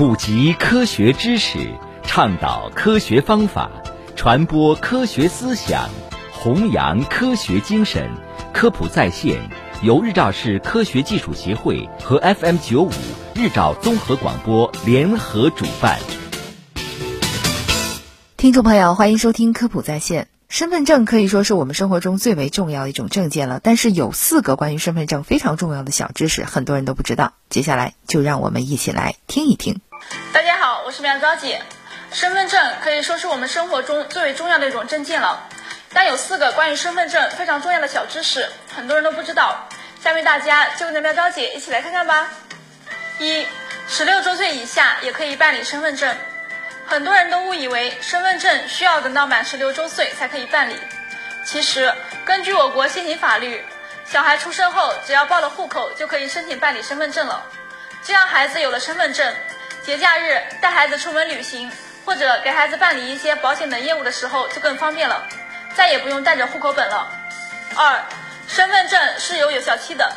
普及科学知识，倡导科学方法，传播科学思想，弘扬科学精神。科普在线由日照市科学技术协会和 FM 九五日照综合广播联合主办。听众朋友，欢迎收听科普在线。身份证可以说是我们生活中最为重要的一种证件了，但是有四个关于身份证非常重要的小知识，很多人都不知道。接下来就让我们一起来听一听。大家好，我是苗昭姐。身份证可以说是我们生活中最为重要的一种证件了，但有四个关于身份证非常重要的小知识，很多人都不知道。下面大家就跟着苗昭姐一起来看看吧。一，十六周岁以下也可以办理身份证。很多人都误以为身份证需要等到满十六周岁才可以办理。其实，根据我国现行法律，小孩出生后只要报了户口就可以申请办理身份证了。这样，孩子有了身份证，节假日带孩子出门旅行，或者给孩子办理一些保险等业务的时候就更方便了，再也不用带着户口本了。二，身份证是有有效期的。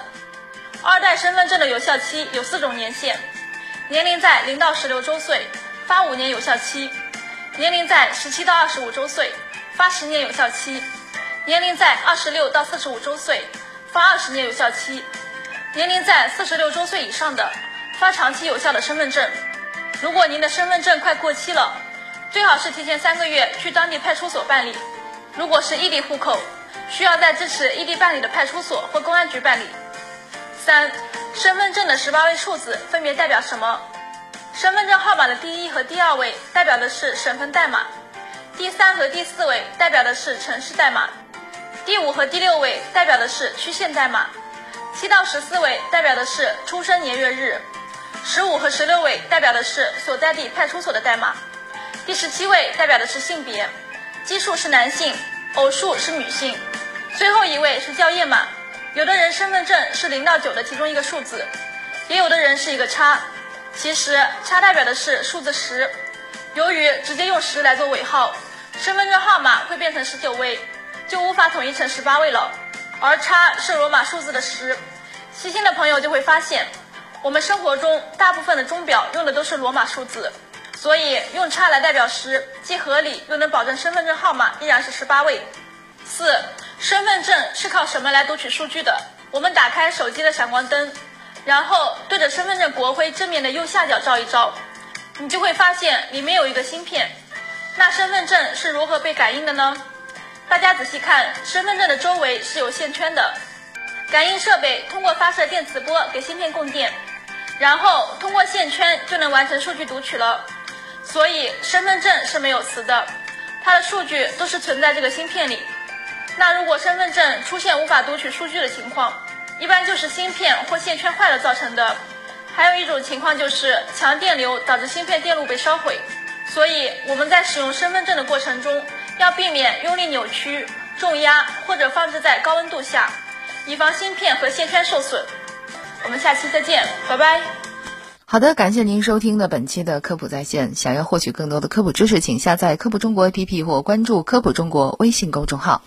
二代身份证的有效期有四种年限，年龄在零到十六周岁。发五年有效期，年龄在十七到二十五周岁，发十年有效期；年龄在二十六到四十五周岁，发二十年有效期；年龄在四十六周岁以上的，发长期有效的身份证。如果您的身份证快过期了，最好是提前三个月去当地派出所办理。如果是异地户口，需要在支持异地办理的派出所或公安局办理。三、身份证的十八位数字分别代表什么？身份证号码的第一和第二位代表的是省份代码，第三和第四位代表的是城市代码，第五和第六位代表的是区县代码，七到十四位代表的是出生年月日，十五和十六位代表的是所在地派出所的代码，第十七位代表的是性别，奇数是男性，偶数是女性，最后一位是校验码。有的人身份证是零到九的其中一个数字，也有的人是一个叉。其实叉代表的是数字十，由于直接用十来做尾号，身份证号码会变成十九位，就无法统一成十八位了。而叉是罗马数字的十，细心的朋友就会发现，我们生活中大部分的钟表用的都是罗马数字，所以用叉来代表十，既合理又能保证身份证号码依然是十八位。四，身份证是靠什么来读取数据的？我们打开手机的闪光灯。然后对着身份证国徽正面的右下角照一照，你就会发现里面有一个芯片。那身份证是如何被感应的呢？大家仔细看，身份证的周围是有线圈的，感应设备通过发射电磁波给芯片供电，然后通过线圈就能完成数据读取了。所以身份证是没有磁的，它的数据都是存在这个芯片里。那如果身份证出现无法读取数据的情况，一般就是芯片或线圈坏了造成的，还有一种情况就是强电流导致芯片电路被烧毁。所以我们在使用身份证的过程中，要避免用力扭曲、重压或者放置在高温度下，以防芯片和线圈受损。我们下期再见，拜拜。好的，感谢您收听的本期的科普在线。想要获取更多的科普知识，请下载科普中国 APP 或关注科普中国微信公众号。